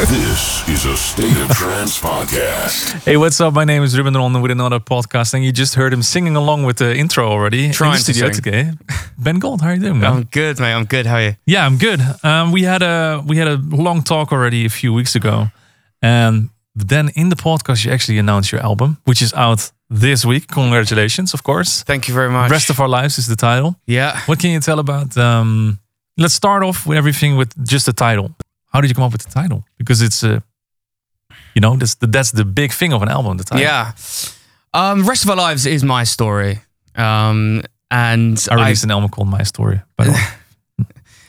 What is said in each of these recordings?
This is a State of Trance podcast. Hey, what's up? My name is Ruben Ronde with another podcast, and you just heard him singing along with the intro already. Trying in to the studio sing. today. Ben Gold, how are you doing, man? I'm good, mate. I'm good. How are you? yeah, I'm good. Um, we had a we had a long talk already a few weeks ago, and then in the podcast you actually announced your album, which is out this week. Congratulations, of course. Thank you very much. Rest of our lives is the title. yeah. What can you tell about? Um, let's start off with everything with just the title. How did you come up with the title? Because it's a, you know, that's the that's the big thing of an album. The title. Yeah. Um, Rest of Our Lives is my story. Um, and I released an album called My Story. By the way.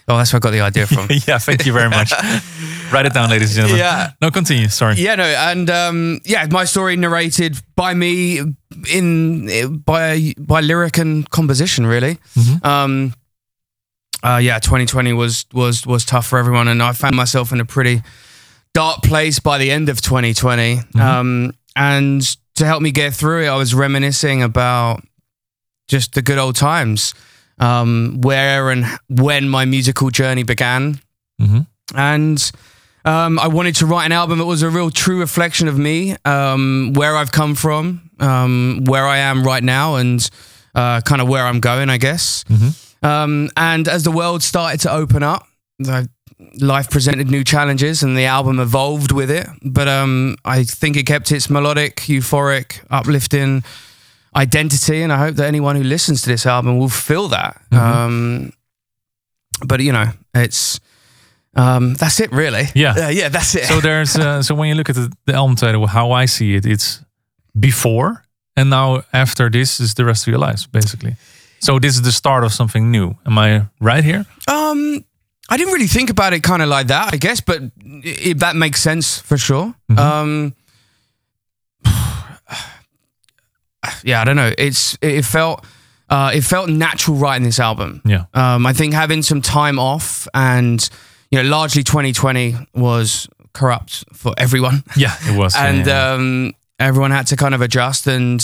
oh, that's where I got the idea from. yeah, thank you very much. Write it down, ladies and gentlemen. Yeah. No, continue. Sorry. yeah, no, and um, yeah, my story narrated by me in by by lyric and composition, really. Mm-hmm. Um, uh, yeah, 2020 was was was tough for everyone, and I found myself in a pretty dark place by the end of 2020. Mm-hmm. Um, and to help me get through it, I was reminiscing about just the good old times, um, where and when my musical journey began, Mhm. and um, I wanted to write an album that was a real true reflection of me, um, where I've come from, um, where I am right now, and uh, kind of where I'm going, I guess. Um, and as the world started to open up, life presented new challenges, and the album evolved with it. But um, I think it kept its melodic, euphoric, uplifting identity, and I hope that anyone who listens to this album will feel that. Um, but you know, it's um, that's it, really. Yeah. Uh, yeah, that's it. So there's uh, so when you look at the, the album title, how I see it, it's before and now after this is the rest of your lives, basically. So this is the start of something new. Am I right here? Um, I didn't really think about it kind of like that, I guess, but i that makes sense for sure. Um, yeah, I don't know. It's it felt uh, it felt natural writing this album. Yeah. Um, I think having some time off and you know largely 2020 was corrupt for everyone. Yeah, it was. yeah, and yeah. um, everyone had to kind of adjust and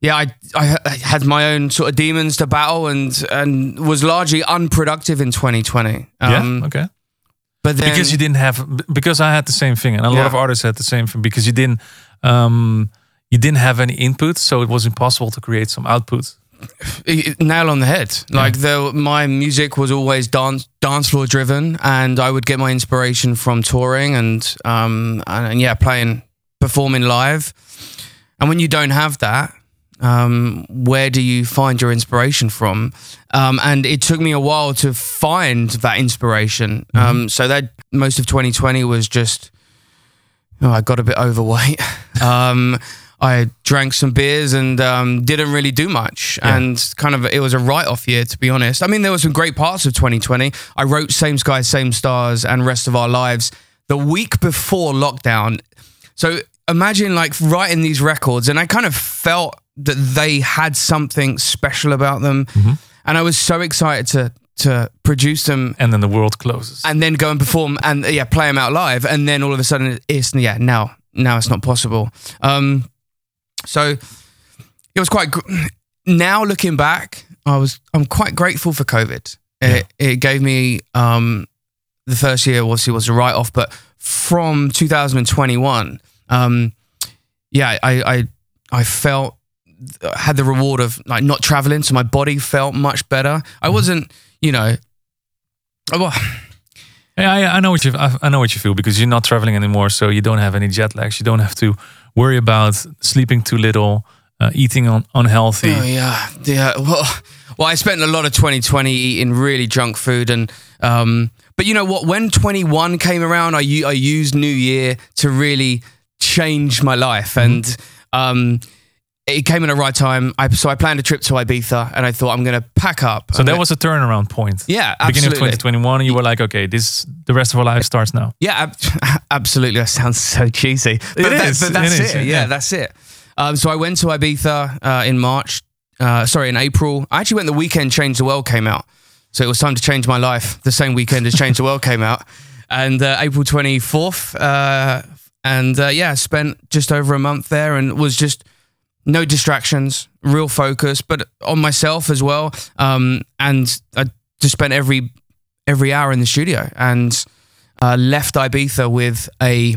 yeah I, I had my own sort of demons to battle and and was largely unproductive in 2020 um, yeah, okay. but then because you didn't have because I had the same thing and a lot of artists had the same thing because you didn't um you didn't have any input so it was impossible to create some output. Nail on the head. Like the my music was always dance dance floor driven and I would get my inspiration from touring and um and, and yeah playing performing live. And when you don't have that um, where do you find your inspiration from? Um, and it took me a while to find that inspiration. Um, so that most of 2020 was just, oh, I got a bit overweight. um, I drank some beers and um, didn't really do much. And kind of, it was a write off year, to be honest. I mean, there were some great parts of 2020. I wrote Same Sky, Same Stars and Rest of Our Lives the week before lockdown. So imagine like writing these records, and I kind of felt that they had something special about them, and I was so excited to to produce them and then the world closes and then go and perform and yeah play them out live, and then all of a sudden it's yeah now now it's not possible. Um, so it was quite. gr- Now looking back, I was I'm quite grateful for COVID. It, it gave me um, the first year obviously was a write off, but from 2021, um, yeah, I, I I felt had the reward of like not traveling, so my body felt much better. I wasn't, you know, well, Yeah, I, I know what you I, know what you feel because you're not traveling anymore, so you don't have any jet lags. You don't have to worry about sleeping too little, uh, eating un- unhealthy. Oh yeah, yeah. Well, well, I spent a lot of 2020 eating really junk food, and um, but you know what? When 21 came around, I used New Year to really change my life, and um, it came in the right time. I, so I planned a trip to Ibiza, and I thought I'm going to pack up. So that was a turnaround point. Yeah, Beginning of 2021, you were like, okay, this the rest of our life starts now. Yeah, ab- absolutely. That sounds so cheesy. But, It that- is, but that's it it. is, Yeah, yeah. that's it. Um, so I went to Ibiza uh, in March. Uh, sorry, in April. I actually went the weekend Change the World came out. So it was time to change my life. The same weekend as Change the World came out. And uh, April 24th. Uh, and uh, yeah, spent just over a month there and was just no distractions, real focus, but on myself as well. Um, and I just spent every every hour in the studio and uh, left Ibiza with a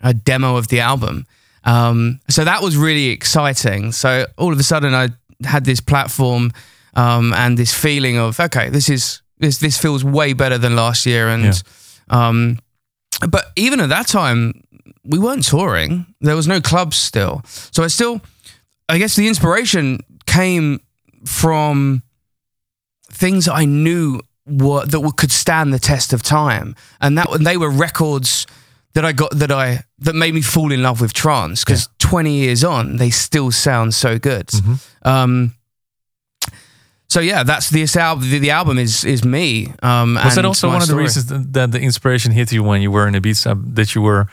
a demo of the album. Um, so that was really exciting. So all of a sudden, I had this platform um, and this feeling of okay, this is this this feels way better than last year. And um, but even at that time, we weren't touring. There was no clubs still. So I still, I guess the inspiration came from things I knew were that could stand the test of time, and that and they were records that I got that I that made me fall in love with trance because 20 years on they still sound so good. Um, so yeah, that's this album. The, the album is is me. Um, Was that also one of the story. reasons that, that the inspiration hit you when you were in Ibiza? That you were,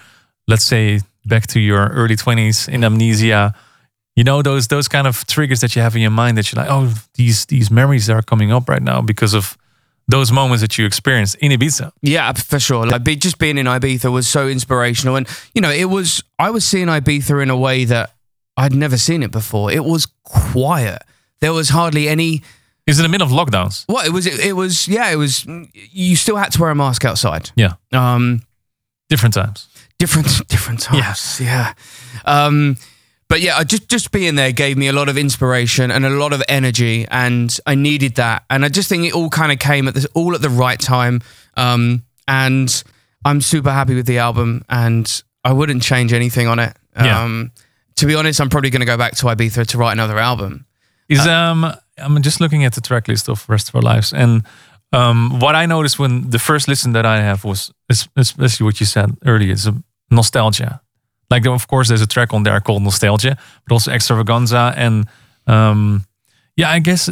let's say, back to your early twenties in amnesia. You know those those kind of triggers that you have in your mind that you're like, oh, these these memories are coming up right now because of those moments that you experienced in Ibiza. Yeah, for sure. Like be, just being in Ibiza was so inspirational, and you know, it was. I was seeing Ibiza in a way that I'd never seen it before. It was quiet. There was hardly any. It's in the middle of lockdowns. What it was. It, it was. Yeah, it was. You still had to wear a mask outside. Yeah, Um, different times. different different times. Yes. Yeah. Um, but yeah, just just being there gave me a lot of inspiration and a lot of energy, and I needed that. And I just think it all kind of came at this all at the right time. Um, and I'm super happy with the album, and I wouldn't change anything on it. Yeah. Um, to be honest, I'm probably going to go back to Ibiza to write another album. Is um I'm just looking at the track list of Rest of Our Lives and um what I noticed when the first listen that I have was es- especially what you said earlier is a nostalgia. Like of course there's a track on there called Nostalgia, but also Extravaganza and um yeah, I guess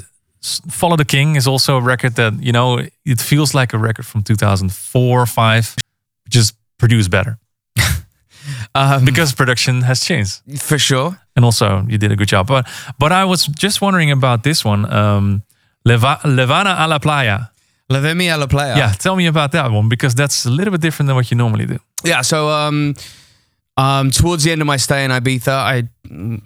Follow the King is also a record that, you know, it feels like a record from 2004 or 5 just produced better Um, because production has changed for sure. and also you did a good job. But but I was just wondering about this one, um, Leva- Levana a la Playa. Llévame a la playa. Yeah, tell me about that one because that's a little bit different than what you normally do. yeah so um um towards the end of my stay in ibiza i mm,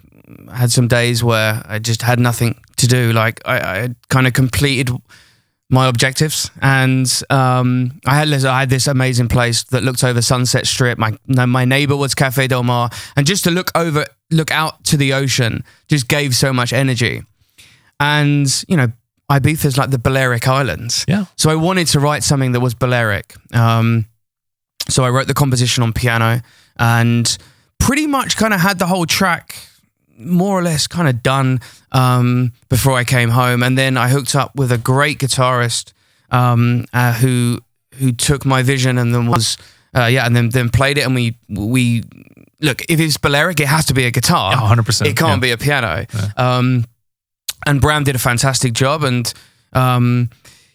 had some days where i just had nothing to do. Like i, I had kind of completed my objectives and um i had this i had this amazing place that looked over sunset strip. My my neighbor was cafe del mar. And just to look over look out to the ocean just gave so much energy. And you know ibiza's like the balearic islands. Yeah. so I wanted to write something that was Balearic. Um, so I wrote the composition on piano and pretty much kind of had the whole track more or less kind of done um, before I came home. And then I hooked up with a great guitarist um, uh, who who took my vision and then was uh, yeah, and then then played it. And we we look if it's Balearic, it has to be a guitar. 100%, It can't yeah. be a piano. Um, and Bram did a fantastic job. And um,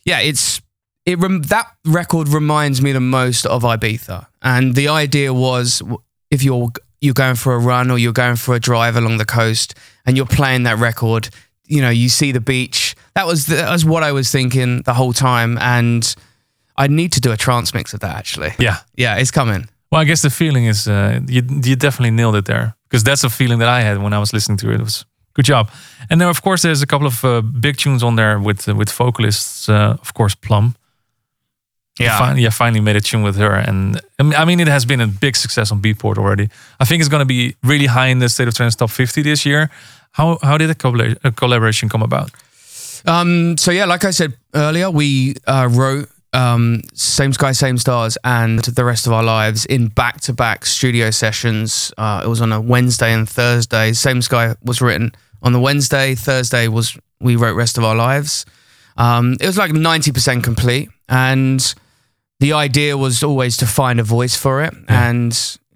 yeah, it's it rem- that record reminds me the most of Ibiza. And the idea was if you're you're going for a run or you're going for a drive along the coast and you're playing that record, you know, you see the beach. That was the, that was what I was thinking the whole time. And I need to do a trance mix of that actually. Yeah. Yeah, it's coming. Well, I guess the feeling is uh, you you definitely nailed it there because that's a feeling that I had when I was listening to it. It was good job. And then of course there's a couple of uh, big tunes on there with uh, with vocalists. Uh, of course, Plumb. Yeah. Finally, yeah, finally made a tune with her, and I mean- it has been a big success on Beatport already. I think it's going to be really high in the State of Trance Top 50 this year. How how did the collab- uh, collaboration come about? Um, so yeah, like I said earlier, we uh, wrote um, "Same Sky, Same Stars" and "The Rest of Our Lives" in back-to-back studio sessions. Uh, it was on a Wednesday and Thursday. "Same Sky" was written on the Wednesday. Thursday was we wrote "Rest of Our Lives." Um, it was like ninety percent complete, and the idea was always to find a voice for it. And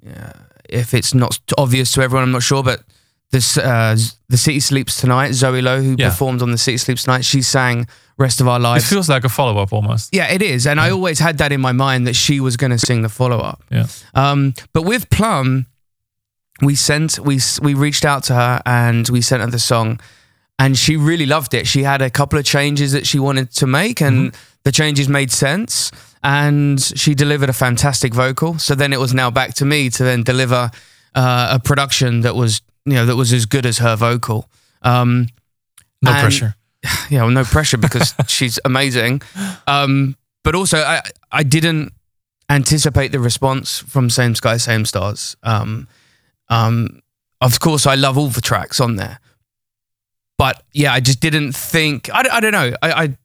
uh, if it's not obvious to everyone, I'm not sure, but this uh, the City Sleeps Tonight. Zoe Lowe, who Yeah. performed on the City Sleeps Tonight, she sang "Rest of Our Lives." It feels like a follow up almost. yeah, it is, and I always had that in my mind that she was going to sing the follow up. Yeah. Um, but with Plumb, we sent we we reached out to her and we sent her the song, and she really loved it. She had a couple of changes that she wanted to make, and the changes made sense. And she delivered a fantastic vocal. So then it was now back to me to then deliver uh, a production that was you know that was as good as her vocal. Um, No And- pressure. yeah, well, no pressure because she's amazing. Um, but also, I I didn't anticipate the response from Same Sky, Same Stars. Um, um, of course, I love all the tracks on there, but yeah, I just didn't think. I, I don't know. I, I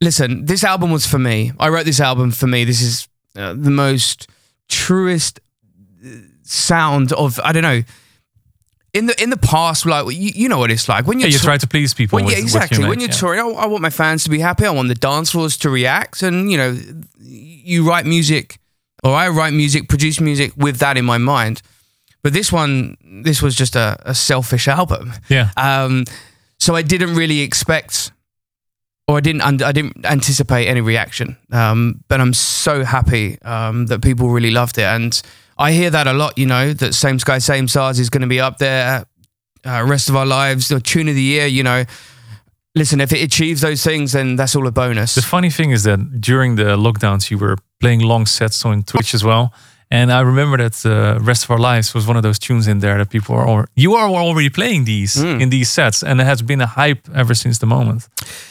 listen. This album was for me. I wrote this album for me. This is uh, the most truest uh, sound of I don't know. In the in the past, like you, you know what it's like when you're you tou- try to please people. well, with, yeah, exactly. make, when you're yeah. touring, I, I want my fans to be happy. I want the dance floors to react, and you know, you write music, or I write music, produce music with that in my mind. But this one, this was just a, a selfish album. Yeah. Um, so I didn't really expect, or I didn't, I didn't anticipate any reaction. Um, but I'm so happy um, that people really loved it, and I hear that a lot. You know, that Same Sky, Same Stars is going to be up there. Uh, rest of our lives, the tune of the year. You know, listen, if it achieves those things, then that's all a bonus. The funny thing is that during the lockdowns, you were playing long sets on Twitch as well. And I remember that uh, "Rest of Our Lives" was one of those tunes in there that people are al- you are already playing these Hmm. in these sets, and it has been a hype ever since the moment.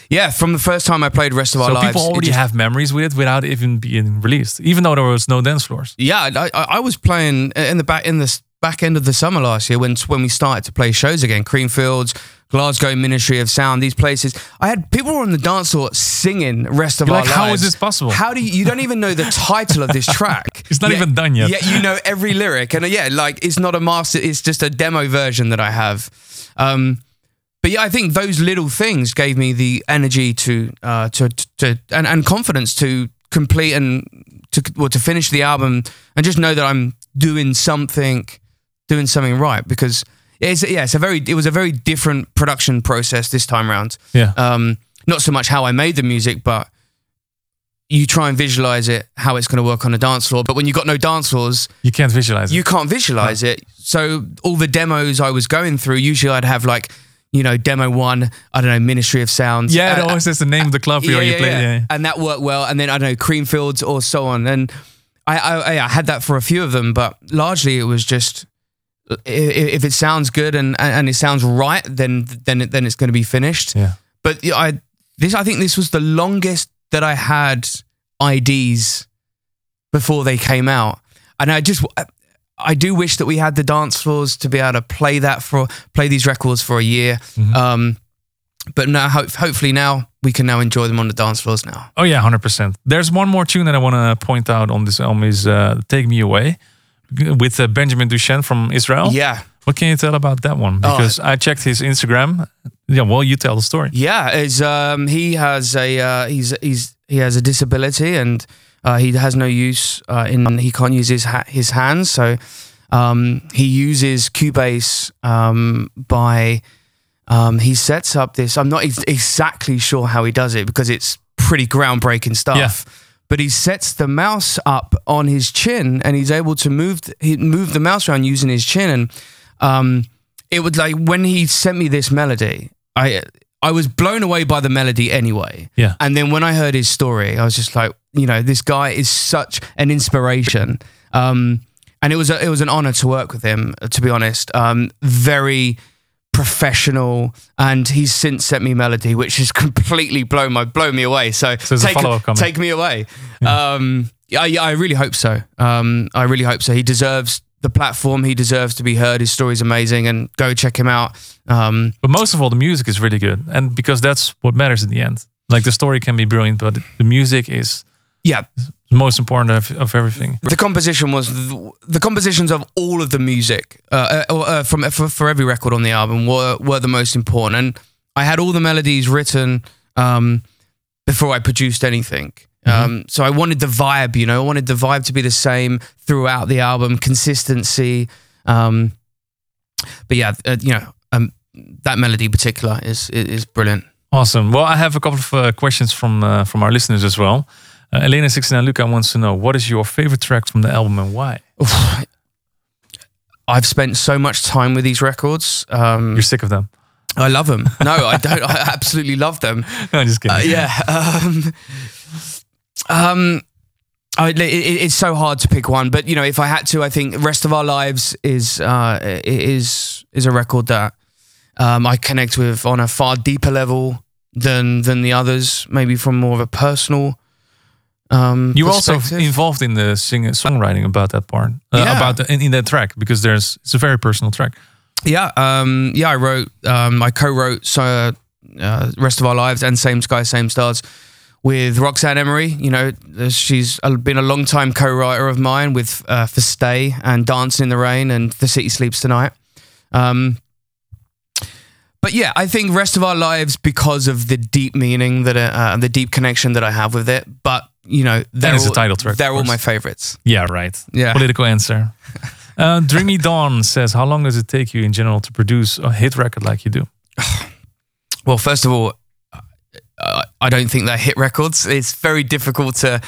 yeah, from the first time I played Rest of Our so Lives, people already just- have memories with it without even being released, even though there was no dance floors. Yeah, I, I was playing in the back in the s- back end of the summer last year when when we started to play shows again. Creamfields, Glasgow Ministry of Sound, these places. I had people were on the dance floor singing "Rest of You're Our like, Lives." is this possible? How do you? You don't even know the title of this track. It's not even done yet. Yeah, you know every lyric, and uh, yeah, like it's not a master. It's just a demo version that I have. Um, but yeah, I think those little things gave me the energy to uh, to to and, and confidence to complete and to well, to finish the album and just know that I'm doing something doing something right because it's yeah it's a very it was a very different production process this time round. Yeah. Um, not so much how I made the music, but you try and visualize it how it's going to work on a dance floor. But when you've got no dance floors, You can't visualize you it. can't visualize it. So all the demos I was going through, usually I'd have like, you know, demo one, I don't know, Ministry of Sound. Yeah, it Uh, always says the name of the club where you play. Yeah, yeah. and that worked well. And then I don't know Creamfields or so on. And I, I, I had that for a few of them, but largely it was just if it sounds good and and it sounds right, then then then it's going to be finished. Yeah. But yeah, I this I think this was the longest that I had IDs before they came out, and I just I do wish that we had the dance floors to be able to play that for play these records for a year. Mm-hmm. Um, but now, hope, hopefully, now we can now enjoy them on the dance floors now. Oh yeah, hundred percent. There's one more tune that I want to point out on this album is uh, "Take Me Away" with uh, Benjamin Duchenne from Israel. Yeah, What can you tell about that one? Oh. Because I checked his Instagram. Yeah, well, you tell the story. yeah. Is um, he has a uh, he's he's he has a disability and uh, he has no use uh, in he can't use his ha- his hands, so um, he uses Cubase um, by um, he sets up this. I'm not ex- exactly sure how he does it because it's pretty groundbreaking stuff. Yeah. But he sets the mouse up on his chin, and he's able to move he move the mouse around using his chin. And um, it was like when he sent me this melody, I I was blown away by the melody anyway. Yeah. And then when I heard his story, I was just like, you know, this guy is such an inspiration. Um, and it was a, it was an honor to work with him. To be honest, um, very professional, and he's since sent me melody, which has completely blown my blown me away. So, So there's a take take me away. Um, yeah, yeah, I really hope so. Um, I really hope so. He deserves the platform. He deserves to be heard. His story's amazing, and go check him out. Um, But most of all, the music is really good, and because that's what matters in the end. Like the story can be brilliant, but the music is yeah, most important of, of everything. the composition was the, the compositions of all of the music uh, uh, uh, from for, for every record on the album were were the most important, and I had all the melodies written um, before I produced anything. Um, so I wanted the vibe, you know, I wanted the vibe to be the same throughout the album, consistency. Um, but yeah, uh, you know, um, that melody in particular is is, is brilliant. Awesome. Well, I have a couple of uh, questions from uh, from our listeners as well. Uh, Elena sixty nine Luca wants to know what is your favorite track from the album and why. I've spent so much time with these records. Um, You're sick of them. I love them. No, I don't. I absolutely love them. No, I'm just kidding. Uh, yeah. Um, um, I, it, it- it's so hard to pick one, but you know, if I had to, I think "Rest of Our Lives" is uh, is is a record that um, I connect with on a far deeper level than than the others. Maybe from more of a personal. Um, You were also involved in the sing- songwriting about that part, uh, Yeah. about the, in, in that track because there's it's a very personal track. Yeah, um, yeah. I wrote, um, I co-wrote so, uh, "Rest of Our Lives" and "Same Sky, Same Stars" with Roxanne Emery. You know, uh, she's been a long time co-writer of mine with uh, "For Stay" and "Dancing in the Rain" and "The City Sleeps Tonight." Um, but yeah, I think "Rest of Our Lives" because of the deep meaning that, uh, uh, the deep connection that I have with it. But you know, they're all, title track, They're all my favorites. Yeah, right. Yeah. Political answer. Uh, Dreamy Dawn says, "How long does it take you in general to produce a hit record like you do?" Well, first of all, uh, I don't think they're hit records. It's very difficult to.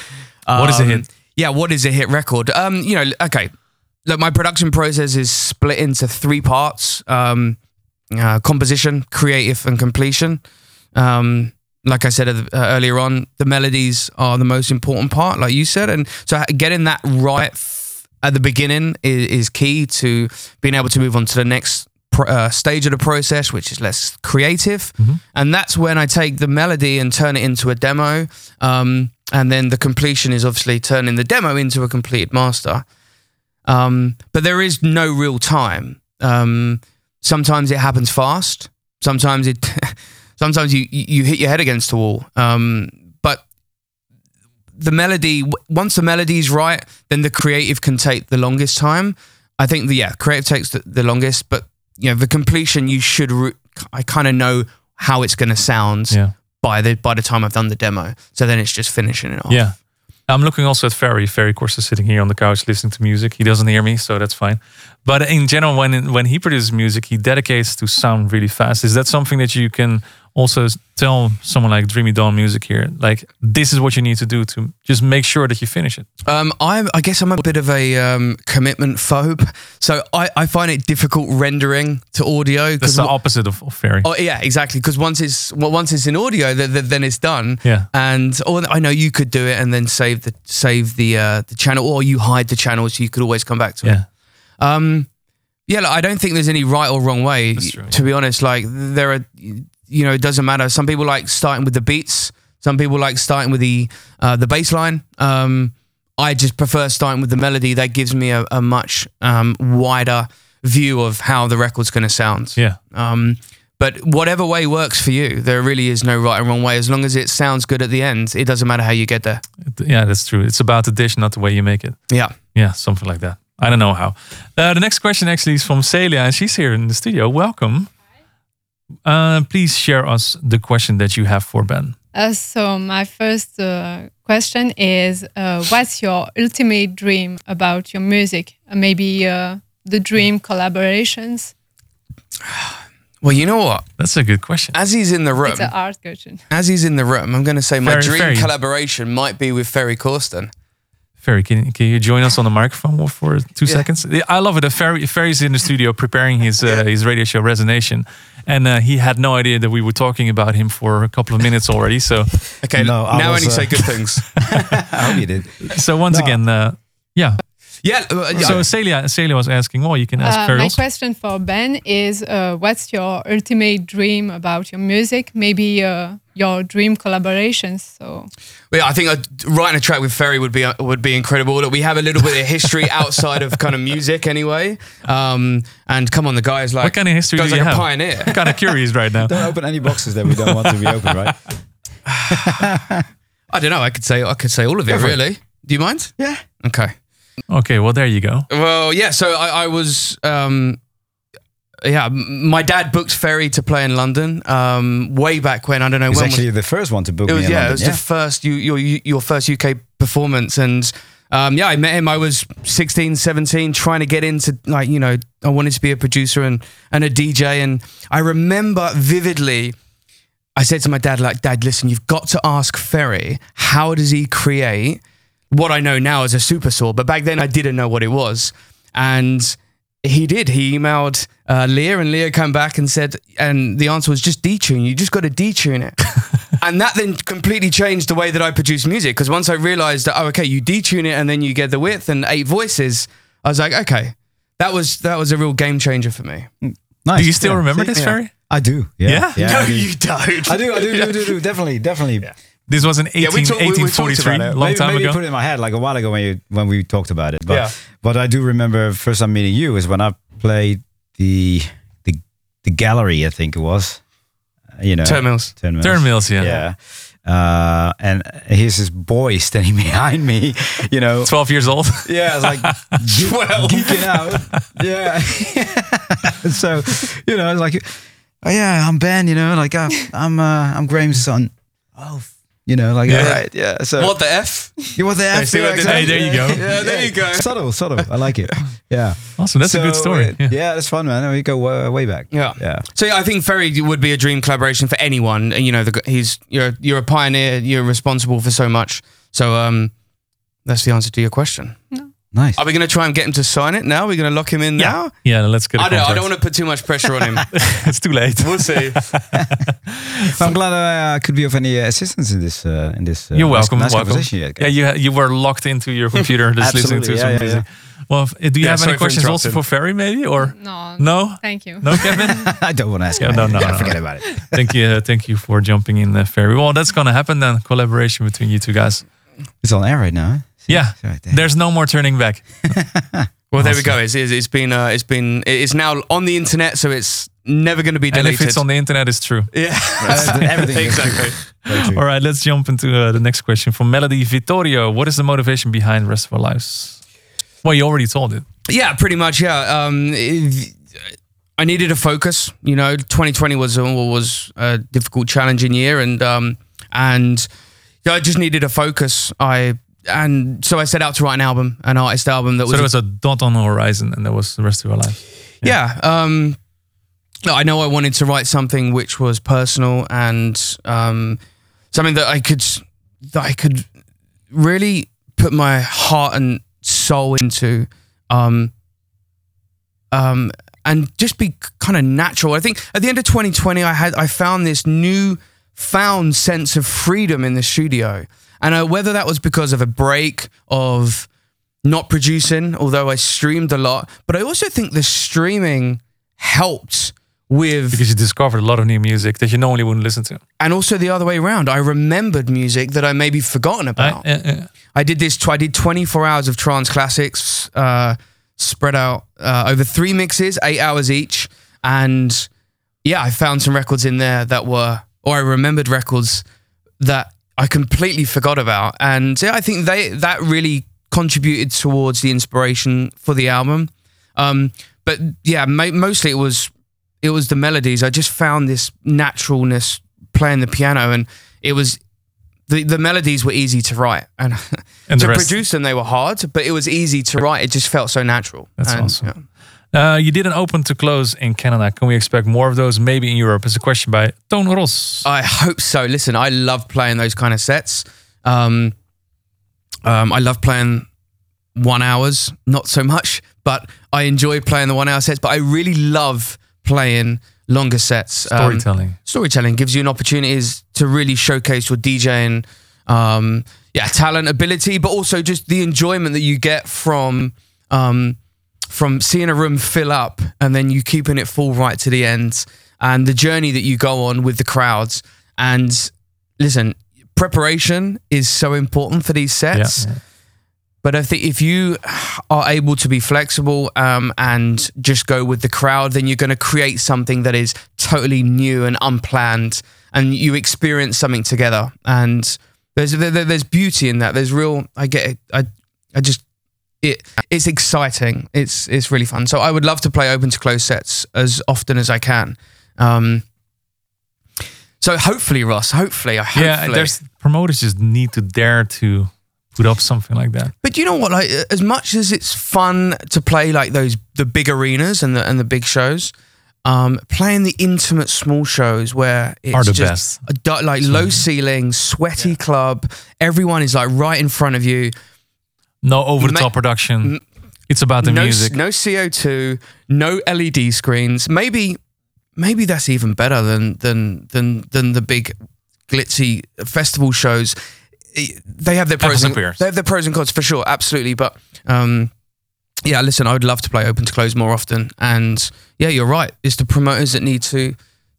Um, What is a hit? Yeah, what is a hit record? Um, you know, okay. Look, my production process is split into three parts: um, uh, composition, creative, and completion. Um, like I said uh, earlier on, the melodies are the most important part, like you said, and so getting that right f- at the beginning is, is key to being able to move on to the next pr- uh, stage of the process, which is less creative. And that's when I take the melody and turn it into a demo. Um, and then the completion is obviously turning the demo into a complete master. Um, but there is no real time. Um, sometimes it happens fast. Sometimes it, sometimes you you hit your head against the wall. Um, but the melody, once the melody is right, then the creative can take the longest time. I think the yeah, creative takes the, the longest, but you know the completion you should. Re- I kind of know how it's going to sound Yeah. by the by the time I've done the demo. So then it's just finishing it off. Yeah. I'm looking also at Ferry. Ferry, of course, is sitting here on the couch listening to music. He doesn't hear me, so that's fine. But in general, when when he produces music, he dedicates to sound really fast. Is that something that you can also tell someone like Dreamy Dawn Music here? Like, this is what you need to do to just make sure that you finish it. Um, I'm, I guess I'm a bit of a um, commitment phobe, so I, I find it difficult rendering to audio. That's the opposite of, of Ferry. Oh yeah, exactly. Because once it's well, once it's in audio, th- th- then it's done. Yeah. And or I know you could do it and then save the save the uh, the channel, or you hide the channel so you could always come back to it. Yeah. Um, yeah, like, I don't think there's any right or wrong way. That's true, To be honest, like there are, you know, it doesn't matter. Some people like starting with the beats. Some people like starting with the uh, the bass line. Um, I just prefer starting with the melody. That gives me a, a much um, wider view of how the record's going to sound. Yeah. Um, but whatever way works for you, there really is no right and wrong way. As long as it sounds good at the end, it doesn't matter how you get there. Yeah, that's true. It's about the dish, not the way you make it. Yeah. Yeah, something like that. I don't know how. Uh, the next question actually is from Celia, and she's here in the studio. Welcome. Uh, please share us the question that you have for Ben. Uh, so my first uh, question is, uh, what's your ultimate dream about your music? Uh, maybe uh, the dream collaborations. Well, you know what? That's a good question. As he's in the room, It's an art question. as he's in the room, I'm going to say my Ferry- dream Ferry. collaboration might be with Ferry Corsten. Ferry, can, can you join us on the microphone for two seconds? I love it. Ferry, Ferry's in the studio preparing his uh, his radio show Resonation, and uh, he had no idea that we were talking about him for a couple of minutes already. So, Okay, No, now was, only uh, say good things. I hope you did. so once No. again, uh, yeah. Yeah, uh, yeah. So Celia, Celia was asking, well, you can ask Uh, Ferry my question for Ben is, uh, what's your ultimate dream about your music? Maybe uh, your dream collaborations. So Well, yeah, I think uh, writing a track with Ferry would be uh, would be incredible. Look, we have a little bit of history outside of kind of music, anyway. Um, and come on, the guy is like What kind of history guy's do you like have? pioneer. I'm kind of curious right now. Don't open any boxes that we don't want to be open, right? I don't know. I could say I could say all of it. for it. Really? Do you mind? Yeah. Okay. Okay, well there you go. Well, yeah. So I, I was, um, yeah. My dad booked Ferry to play in London um, way back when. I don't know He's when. actually the first one to book it me was in yeah. London. It was the first you, your your first UK performance, and um, yeah, I met him. I was 16, 17, trying to get into like you know, I wanted to be a producer and and a DJ. And I remember vividly, I said to my dad, like, Dad, listen, you've got to ask Ferry how does he create what I know now as a super saw, but back then I didn't know what it was, and he did. He emailed uh, Leah, and Leah came back and said, and the answer was just detune. You just got to detune it. and that then completely changed the way that I produce music. Because once I realized that, oh, okay, you detune it and then you get the width and eight voices, I was like, okay, that was that was a real game changer for me. Nice. Do you still Yeah. remember See? this, Ferry? I do. Yeah. Yeah? I do. don't. I do. I do. Do. Do. do. Definitely. Definitely. This was in 18, Yeah, we talk- we- we 1843, about long maybe, time maybe ago. put it in my head like a while ago when you when we talked about it. But Yeah. but I do remember first time meeting you is when I played the the the gallery. I think it was. Uh, You know. Turnmills. Turnmills. Turnmills, yeah. Yeah. Uh, and here's this boy standing behind me, you know. 12 years old. Yeah, I was like ge- geeking out. Yeah. so, you know, I was like, oh yeah, I'm Ben. You know, like uh, I'm uh, I'm Graham's son. Oh, f- you know, like Yeah. all right, yeah. So What the F? You what the F? see what I did Hey, there you go. Yeah, there you go. Subtle, subtle. I like it. Yeah. Awesome. That's a good story. Yeah. Yeah. that's fun, man. We go uh, way back. Yeah. Yeah. So yeah, I think Ferry would be a dream collaboration for anyone. You know, the, he's you're you're a pioneer. You're responsible for so much. So um, that's the answer to your question. Nice. Are we going to try and get him to sign it now? We're going to lock him in now. Yeah, let's get a I don't. I don't want to put too much pressure on him. It's too late. we'll see. I'm glad I uh, could be of any uh, assistance in this. Uh, in this. Uh, You're welcome. Nice, welcome. conversation. Yeah. Yeah, you you were locked into your computer just listening to Absolutely, some yeah, yeah, music. Well, if- do you Yeah, have any questions also for Ferry, maybe or No. no? Thank you. No, Kevin. I don't want to ask. Yeah, him. no, no, Yeah, no, forget about it. thank you, uh, thank you for jumping in, uh, Ferry. Well, that's gonna happen then. Collaboration between you two guys. It's on air right now. Yeah, right there. there's no more turning back. Well, there we go. It's, it's, it's been uh, it's been it's now on the internet, so it's never going to be deleted. And if it's on the internet, it's true. yeah, Everything exactly. All right, let's jump into uh, the next question from Melody Vittorio. What is the motivation behind the rest of our lives? Well, you already told it. Yeah, pretty much. Yeah. Um, it- I needed a focus. You know, 2020 was a, was a difficult, challenging year, and um, and I just needed a focus. I and so I set out to write an album, an artist album that was. So there was a dot on the horizon, and that was the rest of our life. yeah. Um, no, I know I wanted to write something which was personal and um, something that I could that I could really put my heart and soul into, um, um, and just be kind of natural. I think at the end of 2020, I had I found this new found sense of freedom in the studio, and uh, whether that was because of a break of not producing, although I streamed a lot, but I also think the streaming helped with Because you discovered a lot of new music that you normally wouldn't listen to. and also the other way around. I remembered music that I maybe forgotten about. Uh, uh, uh, I did this. I did 24 hours of trance classics, uh, spread out uh, over three mixes, eight hours each, and yeah, I found some records in there that were, or I remembered records that I completely forgot about, and yeah, I think they that really contributed towards the inspiration for the album. Um, but yeah, mo- mostly it was it was the melodies. I just found this naturalness playing the piano, and it was the the melodies were easy to write, and, And to the rest- produce them they were hard, but it was easy to write. It just felt so natural. That's And, awesome. yeah. Uh, you did an open to close in Canada. Can we expect more of those maybe in Europe? It's a question by Toon Ros. I hope so. Listen, I love playing those kind of sets. Um, um, I love playing one hours, not so much, but I enjoy playing the one hour sets. But I really love playing longer sets. Um, Storytelling. storytelling gives you an opportunity to really showcase your DJing, um, yeah, talent, ability, but also just the enjoyment that you get from um, from seeing a room fill up and then you keeping it full right to the end, and the journey that you go on with the crowds. And listen, preparation is so important for these sets. Yeah. But I think if you are able to be flexible um, and just go with the crowd, then you're going to create something that is totally new and unplanned, and you experience something together. And there's there, there's beauty in that. There's real. I get it. I I just it it's exciting. It's it's really fun. So I would love to play open to close sets as often as I can. Um, so hopefully, Ross. Hopefully, hopefully. Yeah, there's promoters just need to dare to put up something like that. But you know what? Like, as much as it's fun to play like those the big arenas and the and the big shows, um, playing the intimate small shows where it's Are the just best. a du- like low ceiling, sweaty club. Everyone is like right in front of you. No over the Ma- top production. It's about the no, music. no CO two, no LED screens. Maybe, maybe that's even better than than than than the big glitzy festival shows. They have their pros and and they have their pros and cons for sure, absolutely. But um, yeah, listen, I would love to play open to close more often. And yeah, you're right. It's the promoters that need to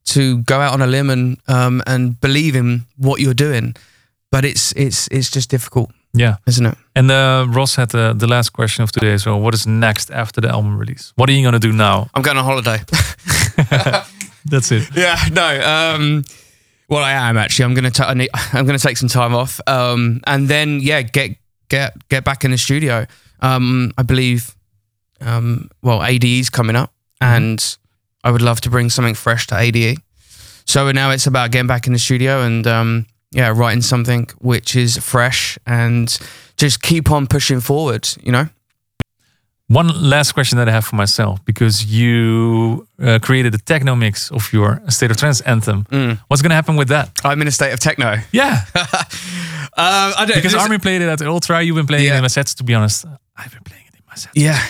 to go out on a limb and um, and believe in what you're doing. But it's it's it's just difficult, Yeah. isn't it? And uh, Ross had the, the last question of today. So, what is next after the album release? What are you going to do now? I'm going on holiday. That's it. Yeah, no. Um, well, I am actually. I'm gonna. ta- I need, I'm gonna take some time off, um, and then yeah, get get get back in the studio. Um, I believe. Um, well, ADE's coming up, and I would love to bring something fresh to ADE. So now it's about getting back in the studio and um, yeah, writing something which is fresh and just keep on pushing forward. You know. One last question that I have for myself because you uh, created a techno mix of your State of Trance anthem. Mm. What's going to happen with that? I'm in a state of techno. Yeah, Um, I don't because Armin played it at the Ultra. You've been playing it in my sets. To be honest, I've been playing it in my sets. Yeah.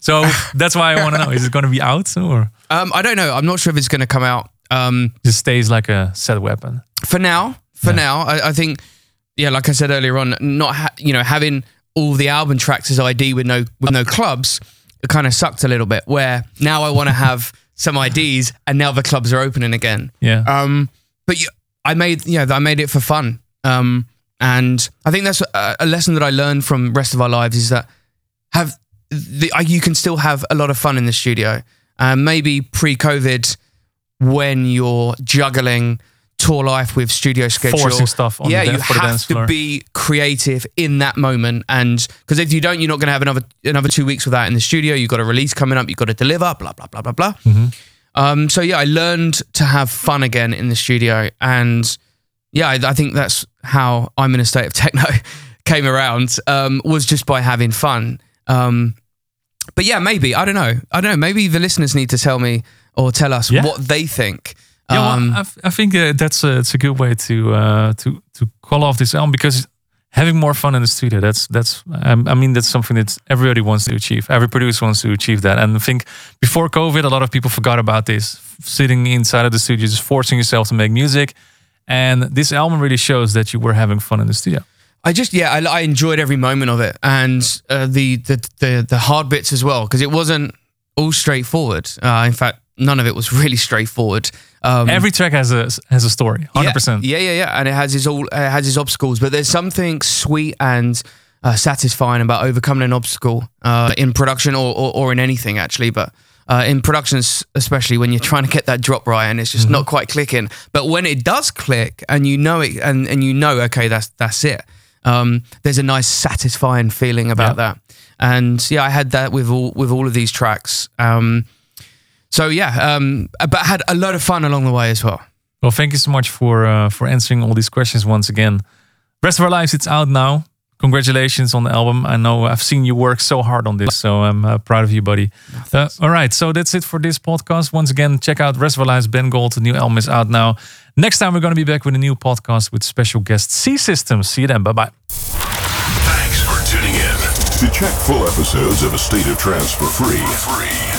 So that's why I want to know: is it going to be out or Um, I don't know. I'm not sure if it's going to come out. Um, it stays like a set weapon? for now, for Yeah. now, I, I think, yeah, like I said earlier on, not ha- you know having all the album tracks as ID with no with no clubs, it kind of sucked a little bit. Where now I want to have some IDs, and now the clubs are opening again. Yeah, Um, but you, I made, you know, I made it for fun. Um, and I think that's a, a lesson that I learned from Rest of Our Lives is that have the, you can still have a lot of fun in the studio. Uh, maybe pre-COVID, when you're juggling tour life with studio schedule, Forcing stuff on yeah, the, you have dance to be creative in that moment. And because if you don't, you're not going to have another another two weeks without in the studio. You've got a release coming up. You've got to deliver. Blah blah blah blah blah. Mm-hmm. Um, so yeah, I learned to have fun again in the studio, and yeah, I, I think that's how I'm in a state of techno came around. Um, was just by having fun. Um, but yeah, maybe I don't know. I don't know. Maybe the listeners need to tell me or tell us Yeah. what they think. Yeah, well, Um, I, f- I think uh, that's a, it's a good way to uh, to to call off this album because having more fun in the studio that's that's um, I mean that's something that everybody wants to achieve. Every producer wants to achieve that. And I think before COVID, a lot of people forgot about this. Sitting inside of the studio, just forcing yourself to make music. And this album really shows that you were having fun in the studio. I just yeah, I, I enjoyed every moment of it, and uh, the, the the the hard bits as well because it wasn't all straightforward. Uh, in fact, none of it was really straightforward. Um, Every track has a has a story, hundred yeah, percent. Yeah, yeah, yeah, and it has its all it has its obstacles, but there's something sweet and uh, satisfying about overcoming an obstacle uh, in production or, or or in anything actually, but. Uh, in productions, especially when you're trying to get that drop right and it's just not quite clicking, but when it does click and you know it, and, and you know, okay, that's that's it. Um, there's a nice, satisfying feeling about Yeah. that, and yeah, I had that with all with all of these tracks. Um, so yeah, um, but I had a lot of fun along the way as well. Well, thank you so much for uh, for answering all these questions once again. Rest of our lives, it's out now. Congratulations on the album. I know I've seen you work so hard on this, so I'm uh, proud of you, buddy. Uh, all right, so that's it for this podcast. Once again, check out Rest of Our Lives. Ben Gold, the new album is out now. Next time, we're going to be back with a new podcast with special guest C Systems. See you then. Bye bye. Thanks for tuning in. To check full episodes of A State of Trance for free,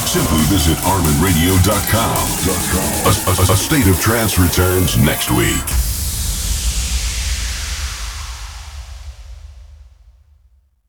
simply visit arminradio.com. A, a, a State of Trance returns next week.